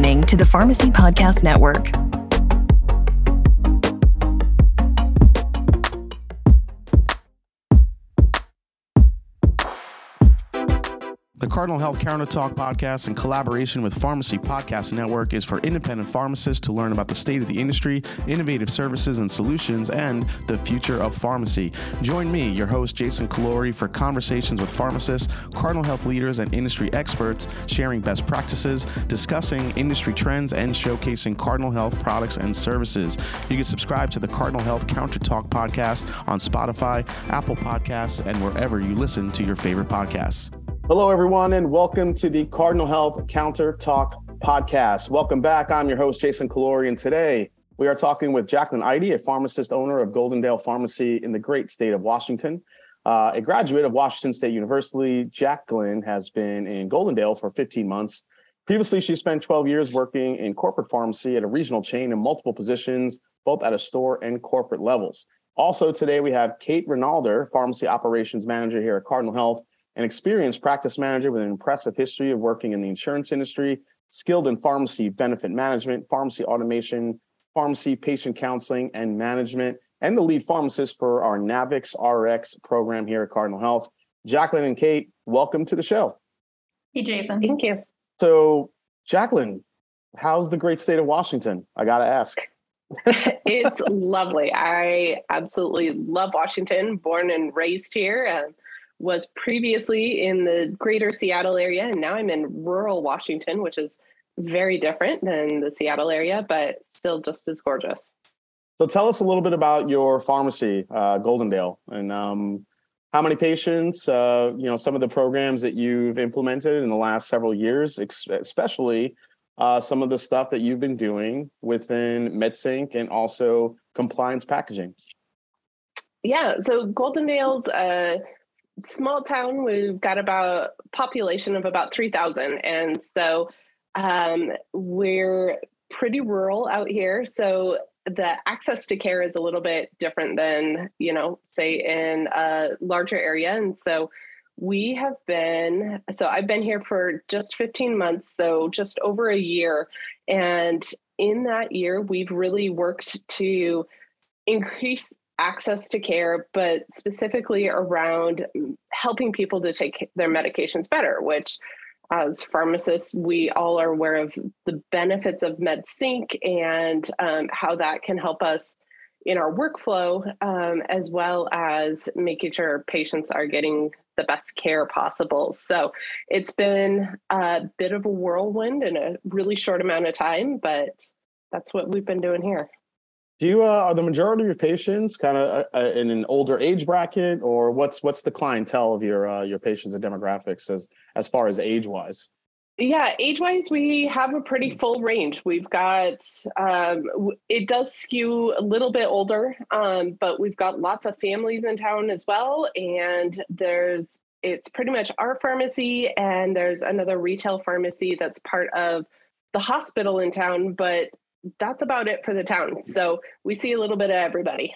listening to the Pharmacy Podcast Network. The Cardinal Health Counter Talk podcast, in collaboration with Pharmacy Podcast Network, is for independent pharmacists to learn about the state of the industry, innovative services and solutions, and the future of pharmacy. Join me, your host, Jason Callori, for conversations with pharmacists, Cardinal Health leaders, and industry experts, sharing best practices, discussing industry trends, and showcasing Cardinal Health products and services. You can subscribe to the Cardinal Health Counter Talk podcast on Spotify, Apple Podcasts, and wherever you listen to your favorite podcasts. Hello, everyone, and welcome to the Cardinal Health Counter Talk podcast. Welcome back. I'm your host, Jason Callori, and today we are talking with Jacqueline Eide, a pharmacist owner of Goldendale Pharmacy in the great state of Washington. Uh, a graduate of Washington State University, Jacqueline has been in Goldendale for 15 months. Previously, she spent 12 years working in corporate pharmacy at a regional chain in multiple positions, both at a store and corporate levels. Also, today we have Cate Ronalder, pharmacy operations manager here at Cardinal Health an experienced practice manager with an impressive history of working in the insurance industry, skilled in pharmacy benefit management, pharmacy automation, pharmacy patient counseling and management, and the lead pharmacist for our Navix RX program here at Cardinal Health. Jacqueline and Cate, welcome to the show. Hey, Jason. Thank you. So, Jacqueline, how's the great state of Washington? I got to ask. it's lovely. I absolutely love Washington, born and raised here. And was previously in the greater Seattle area, and now I'm in rural Washington, which is very different than the Seattle area, but still just as gorgeous. So tell us a little bit about your pharmacy, uh, Goldendale, and um, how many patients, uh, you know, some of the programs that you've implemented in the last several years, especially uh, some of the stuff that you've been doing within MedSync and also compliance packaging. Yeah, so Goldendale's uh, small town. We've got about population of about 3,000. And so um, we're pretty rural out here. So the access to care is a little bit different than, you know, say in a larger area. And so we have been, so I've been here for just 15 months, so just over a year. And in that year, we've really worked to increase access to care, but specifically around helping people to take their medications better, which as pharmacists, we all are aware of the benefits of MedSync and um, how that can help us in our workflow, um, as well as making sure patients are getting the best care possible. So it's been a bit of a whirlwind in a really short amount of time, but that's what we've been doing here. Do you uh, are the majority of your patients kind of uh, uh, in an older age bracket, or what's what's the clientele of your uh, your patients and demographics as as far as age wise? Yeah, age wise, we have a pretty full range. We've got um, it does skew a little bit older, um, but we've got lots of families in town as well, and there's it's pretty much our pharmacy, and there's another retail pharmacy that's part of the hospital in town, but that's about it for the town. So we see a little bit of everybody.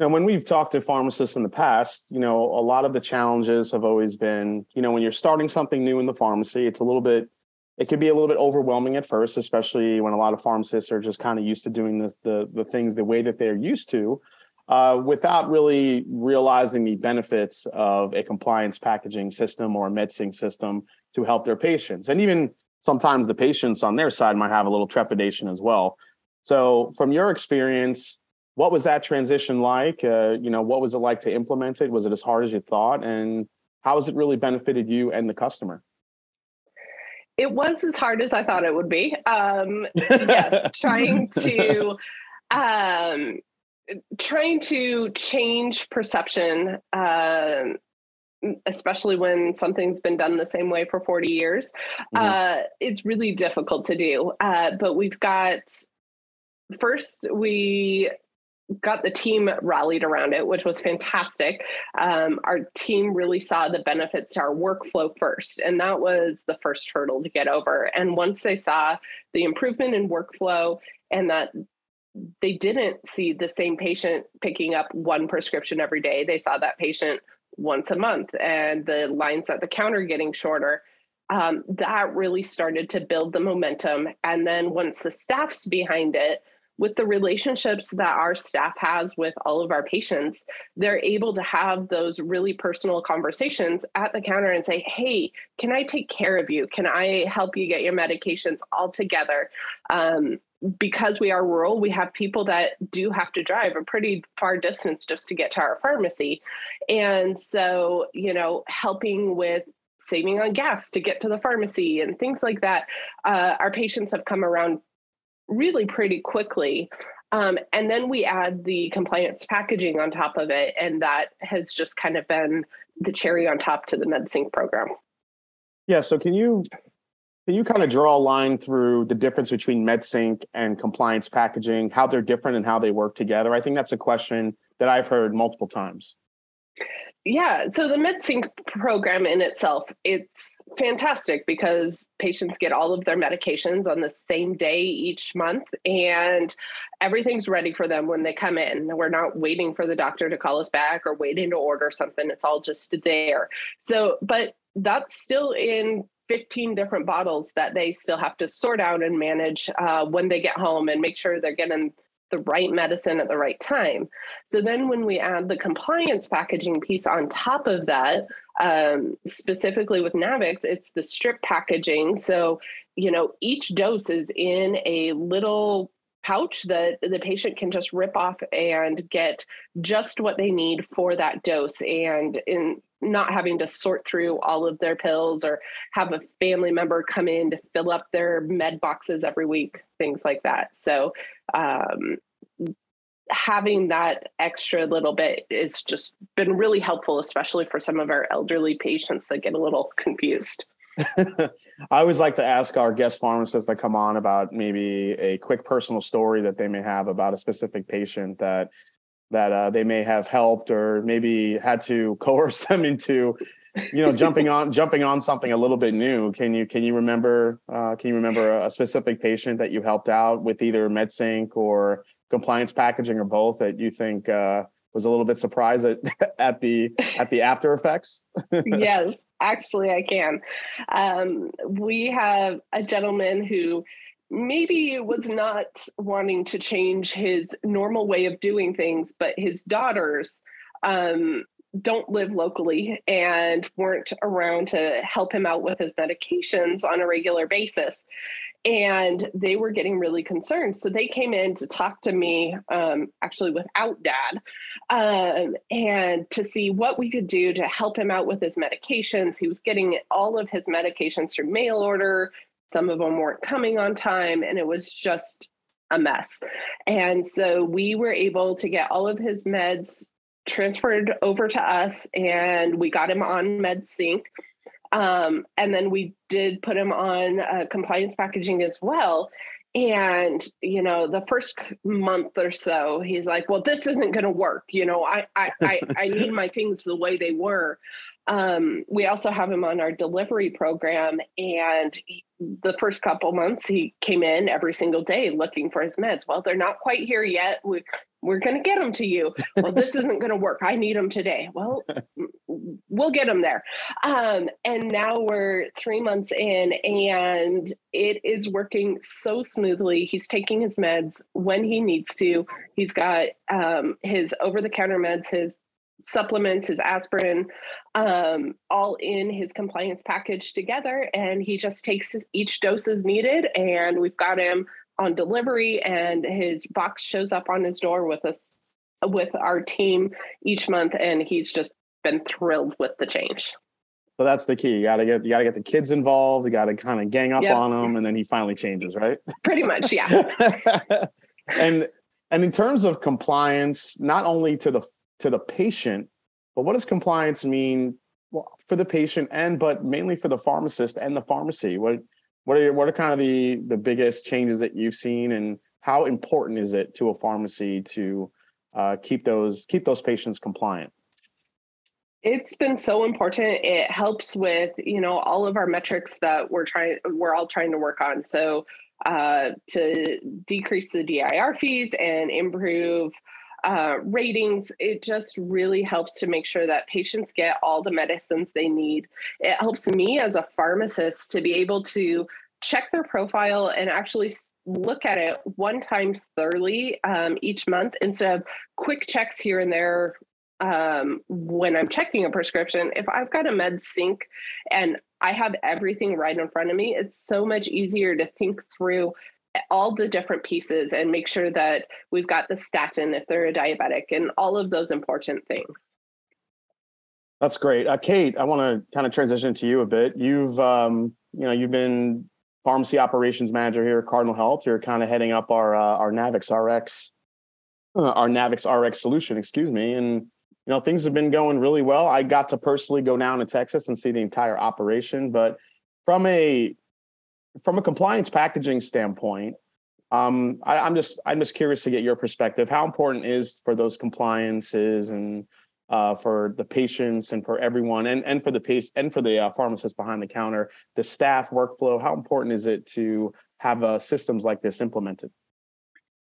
And when we've talked to pharmacists in the past, you know, a lot of the challenges have always been, you know, when you're starting something new in the pharmacy, it's a little bit, it could be a little bit overwhelming at first, especially when a lot of pharmacists are just kind of used to doing this, the the things the way that they're used to, uh, without really realizing the benefits of a compliance packaging system or a MedSync system to help their patients. And even sometimes the patients on their side might have a little trepidation as well. So, from your experience, what was that transition like? Uh, you know, what was it like to implement it? Was it as hard as you thought? And how has it really benefited you and the customer? It was as hard as I thought it would be. Um, yes, trying to um, trying to change perception um, especially when something's been done the same way for 40 years mm-hmm. uh, it's really difficult to do. Uh, but we've got first we got the team rallied around it which was fantastic. Um, our team really saw the benefits to our workflow first and that was the first hurdle to get over. And once they saw the improvement in workflow and that they didn't see the same patient picking up one prescription every day they saw that patient once a month and the lines at the counter getting shorter um, that really started to build the momentum. And then once the staff's behind it, with the relationships that our staff has with all of our patients, they're able to have those really personal conversations at the counter and say, Hey, can I take care of you? Can I help you get your medications all together? Um, because we are rural, we have people that do have to drive a pretty far distance just to get to our pharmacy. And so, you know, helping with saving on gas to get to the pharmacy and things like that, uh, our patients have come around really pretty quickly. Um, and then we add the compliance packaging on top of it, and that has just kind of been the cherry on top to the MedSync program. Yeah. So can you can you kind of draw a line through the difference between MedSync and compliance packaging, how they're different and how they work together? I think that's a question that I've heard multiple times. Yeah, so the MedSync program in itself, it's fantastic because patients get all of their medications on the same day each month and everything's ready for them when they come in. We're not waiting for the doctor to call us back or waiting to order something. It's all just there. So, but that's still in 15 different bottles that they still have to sort out and manage uh, when they get home and make sure they're getting the right medicine at the right time. So then when we add the compliance packaging piece on top of that, um, specifically with Navix, it's the strip packaging. So, you know, each dose is in a little pouch that the patient can just rip off and get just what they need for that dose and in not having to sort through all of their pills or have a family member come in to fill up their med boxes every week, things like that. So, um, having that extra little bit is just been really helpful, especially for some of our elderly patients that get a little confused. I always like to ask our guest pharmacists that come on about maybe a quick personal story that they may have about a specific patient that that uh, they may have helped or maybe had to coerce them into you know jumping on jumping on something a little bit new. Can you can you remember uh, can you remember a, specific patient that you helped out with either medsync or compliance packaging or both that you think uh, was a little bit surprised at, at the at the after effects? Yes actually i can. Um, we have a gentleman who maybe was not wanting to change his normal way of doing things, but his daughters um, don't live locally and weren't around to help him out with his medications on a regular basis. And they were getting really concerned. So they came in to talk to me, um, actually without dad, um, and to see what we could do to help him out with his medications. He was getting all of his medications through mail order, some of them weren't coming on time, and it was just a mess. And so we were able to get all of his meds transferred over to us, and we got him on MedSync. Um, and then we did put him on uh, compliance packaging as well. And you know, the first month or so, he's like, "Well, this isn't going to work. You know, I I I, I need my things the way they were." Um, we also have him on our delivery program, and he, the first couple months he came in every single day looking for his meds. Well, they're not quite here yet. We, we're going to get them to you. Well, this isn't going to work. I need them today. Well, we'll get them there. Um, and now we're three months in, and it is working so smoothly. He's taking his meds when he needs to. He's got um, his over the counter meds, his supplements, his aspirin, um, all in his compliance package together. And he just takes his, each dose as needed. And we've got him on delivery, and his box shows up on his door with us, with our team each month. And he's just been thrilled with the change. So that's the key. You gotta get you gotta get the kids involved. You gotta kind of gang up yep. on them, and then he finally changes, right? Pretty much, yeah. and and in terms of compliance, not only to the to the patient, but what does compliance mean well, for the patient and but mainly for the pharmacist and the pharmacy? What what are what are kind of the the biggest changes that you've seen, and how important is it to a pharmacy to uh, keep those keep those patients compliant? It's been so important. It helps with you know all of our metrics that we're trying we're all trying to work on. So uh, to decrease the DIR fees and improve uh, ratings. It just really helps to make sure that patients get all the medicines they need. It helps me as a pharmacist to be able to check their profile and actually look at it one time thoroughly um, each month instead of quick checks here and there um, when I'm checking a prescription. If I've got a med sync and I have everything right in front of me, it's so much easier to think through all the different pieces and make sure that we've got the statin if they're a diabetic and all of those important things. That's great. Uh, Cate, I want to kind of transition to you a bit. You've, um, you know, you've been pharmacy operations manager here at Cardinal Health. You're kind of heading up our uh, our Navix RX, uh, our Navix RX solution, excuse me, and you know things have been going really well. I got to personally go down to Texas and see the entire operation, but from a from a compliance packaging standpoint, um, I, I'm just I'm just curious to get your perspective. How important is for those compliances and uh, for the patients and for everyone and, and for the patient and for the uh, pharmacist behind the counter, the staff workflow, how important is it to have uh, systems like this implemented?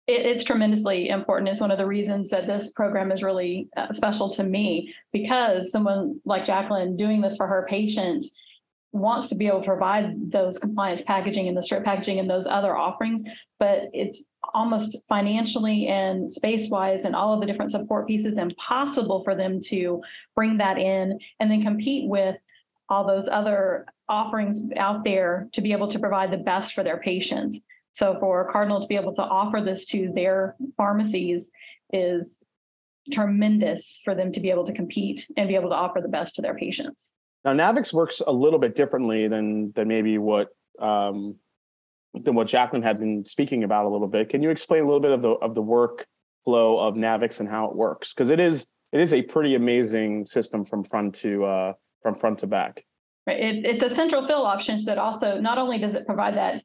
It, it's tremendously important. It's one of the reasons that this program is really uh, special to me because someone like Jacqueline doing this for her patients wants to be able to provide those compliance packaging and the strip packaging and those other offerings, but it's almost financially and space wise and all of the different support pieces impossible for them to bring that in and then compete with all those other offerings out there to be able to provide the best for their patients. So for Cardinal to be able to offer this to their pharmacies is tremendous for them to be able to compete and be able to offer the best to their patients. Now, Navix works a little bit differently than than maybe what um, than what Jacqueline had been speaking about a little bit. Can you explain a little bit of the of the workflow of Navix and how it works? Because it is it is a pretty amazing system from front to uh, from front to back. Right. It, it's a central fill option so that also not only does it provide that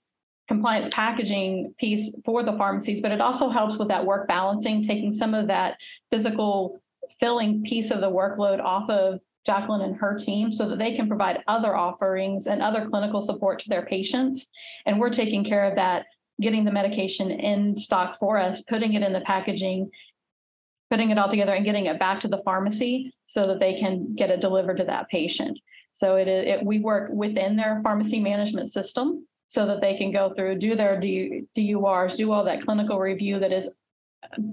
compliance packaging piece for the pharmacies, but it also helps with that work balancing, taking some of that physical filling piece of the workload off of Jacqueline and her team so that they can provide other offerings and other clinical support to their patients. And we're taking care of that, getting the medication in stock for us, putting it in the packaging, putting it all together and getting it back to the pharmacy so that they can get it delivered to that patient. So it, it we work within their pharmacy management system so that they can go through, do their DURs, do all that clinical review that is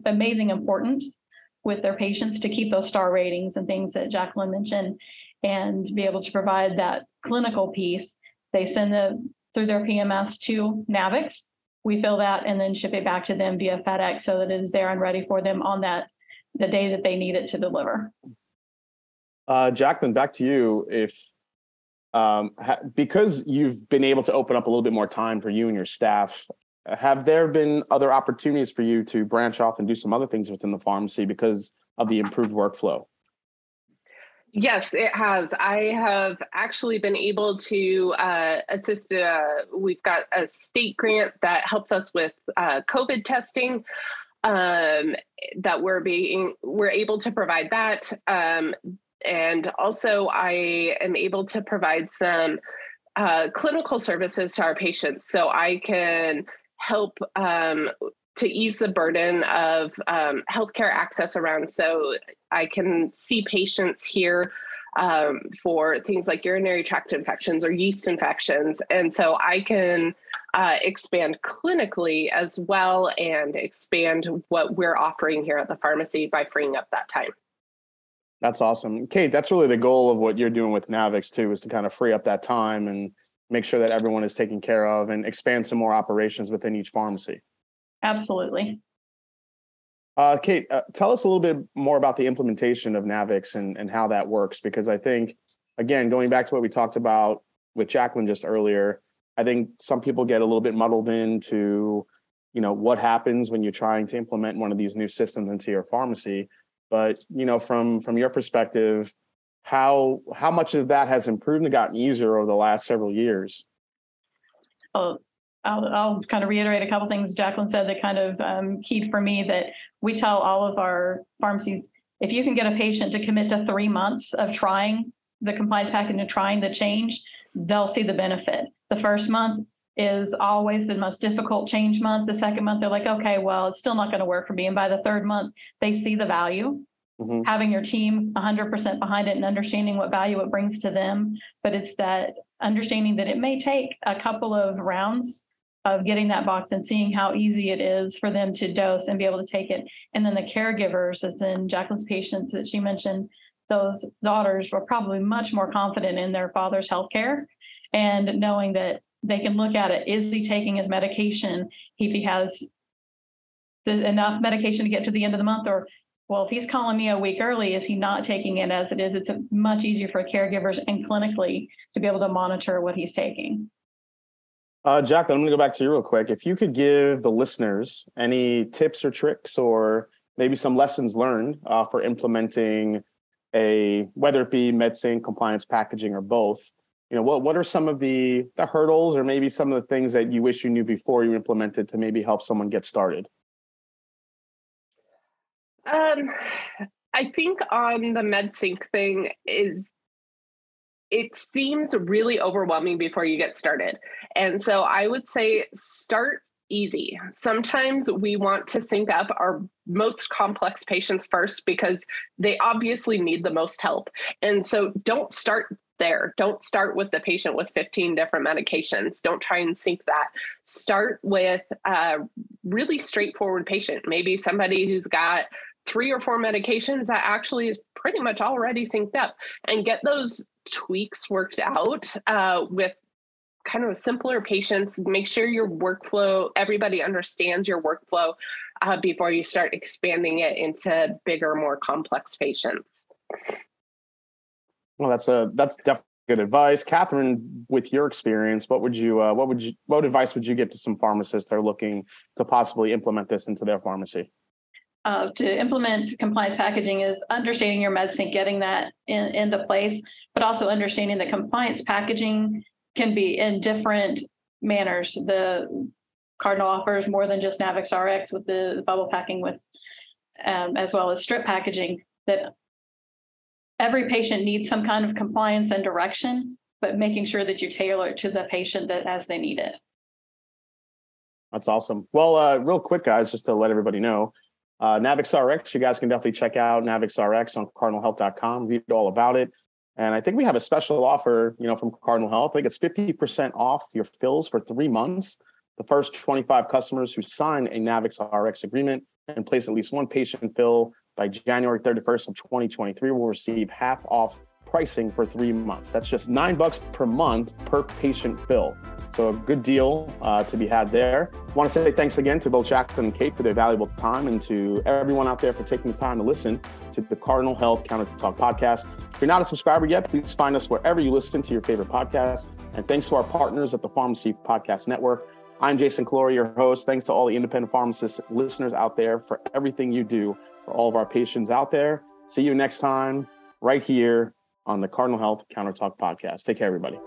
amazing importance with their patients to keep those star ratings and things that Jacqueline mentioned and be able to provide that clinical piece. They send the through their PMS to Navix. We fill that and then ship it back to them via FedEx so that it is there and ready for them on that the day that they need it to deliver. Uh, Jacqueline, back to you. If um, ha- because you've been able to open up a little bit more time for you and your staff have there been other opportunities for you to branch off and do some other things within the pharmacy because of the improved workflow? Yes, it has. I have actually been able to uh, assist. Uh, we've got a state grant that helps us with uh, COVID testing. Um, that we're being we're able to provide that, um, and also I am able to provide some uh, clinical services to our patients. So I can help um, to ease the burden of um, healthcare access around. So I can see patients here um, for things like urinary tract infections or yeast infections. And so I can uh, expand clinically as well and expand what we're offering here at the pharmacy by freeing up that time. That's awesome. Cate, that's really the goal of what you're doing with Navix too, is to kind of free up that time and make sure that everyone is taken care of and expand some more operations within each pharmacy. Absolutely. Uh, Cate, uh, tell us a little bit more about the implementation of Navix and, and how that works, because I think, again, going back to what we talked about with Jacqueline just earlier, I think some people get a little bit muddled into, you know, what happens when you're trying to implement one of these new systems into your pharmacy. But you know, from from your perspective, how how much of that has improved and gotten easier over the last several years? Oh, I'll, I'll kind of reiterate a couple things Jacqueline said that kind of um, keyed for me that we tell all of our pharmacies if you can get a patient to commit to three months of trying the compliance package and trying the change, they'll see the benefit. The first month, is always the most difficult change month. The second month, they're like, okay, well, it's still not going to work for me. And by the third month, they see the value. Mm-hmm. Having your team 100% behind it and understanding what value it brings to them. But it's that understanding that it may take a couple of rounds of getting that box and seeing how easy it is for them to dose and be able to take it. And then the caregivers, as in Jacqueline's patients that she mentioned, those daughters were probably much more confident in their father's health care and knowing that they can look at it. Is he taking his medication? If he has the, enough medication to get to the end of the month, or well, if he's calling me a week early, is he not taking it as it is? It's much easier for caregivers and clinically to be able to monitor what he's taking. Uh, Jacqueline, I'm going to go back to you real quick. If you could give the listeners any tips or tricks or maybe some lessons learned uh, for implementing a, whether it be MedSync compliance packaging or both, you know, what, what are some of the, the hurdles or maybe some of the things that you wish you knew before you implemented to maybe help someone get started? Um, I think on the MedSync thing is it seems really overwhelming before you get started. And so I would say start easy. Sometimes we want to sync up our most complex patients first because they obviously need the most help. And so don't start there. Don't start with the patient with 15 different medications. Don't try and sync that. Start with a really straightforward patient, maybe somebody who's got three or four medications that actually is pretty much already synced up and get those tweaks worked out uh, with kind of simpler patients. Make sure your workflow everybody understands your workflow uh, before you start expanding it into bigger more complex patients. Well that's a that's definitely good advice. Catherine with your experience what would you uh, what would you what advice would you give to some pharmacists that are looking to possibly implement this into their pharmacy uh, to implement compliance packaging is understanding your MedSync, getting that in, into place, but also understanding that compliance packaging can be in different manners. The Cardinal offers more than just Navix RX with the bubble packing with, um, as well as strip packaging that every patient needs some kind of compliance and direction, but making sure that you tailor it to the patient that as they need it. That's awesome. Well, uh, real quick, guys, just to let everybody know, uh, Navix RX, you guys can definitely check out Navix RX on cardinalhealth.com, read all about it. And I think we have a special offer, you know, from Cardinal Health. I think it's 50% off your fills for three months. The first 25 customers who sign a Navix RX agreement and place at least one patient fill by January 31st of 2023 will receive half off pricing for three months. That's just nine bucks per month per patient fill. So a good deal uh, to be had there. I want to say thanks again to both Jacqueline and Cate for their valuable time and to everyone out there for taking the time to listen to the Cardinal Health Counter Talk podcast. If you're not a subscriber yet, please find us wherever you listen to your favorite podcast. And thanks to our partners at the Pharmacy Podcast Network. I'm Jason Callori, your host. Thanks to all the independent pharmacist listeners out there for everything you do for all of our patients out there. See you next time, right here on the Cardinal Health Counter Talk podcast. Take care, everybody.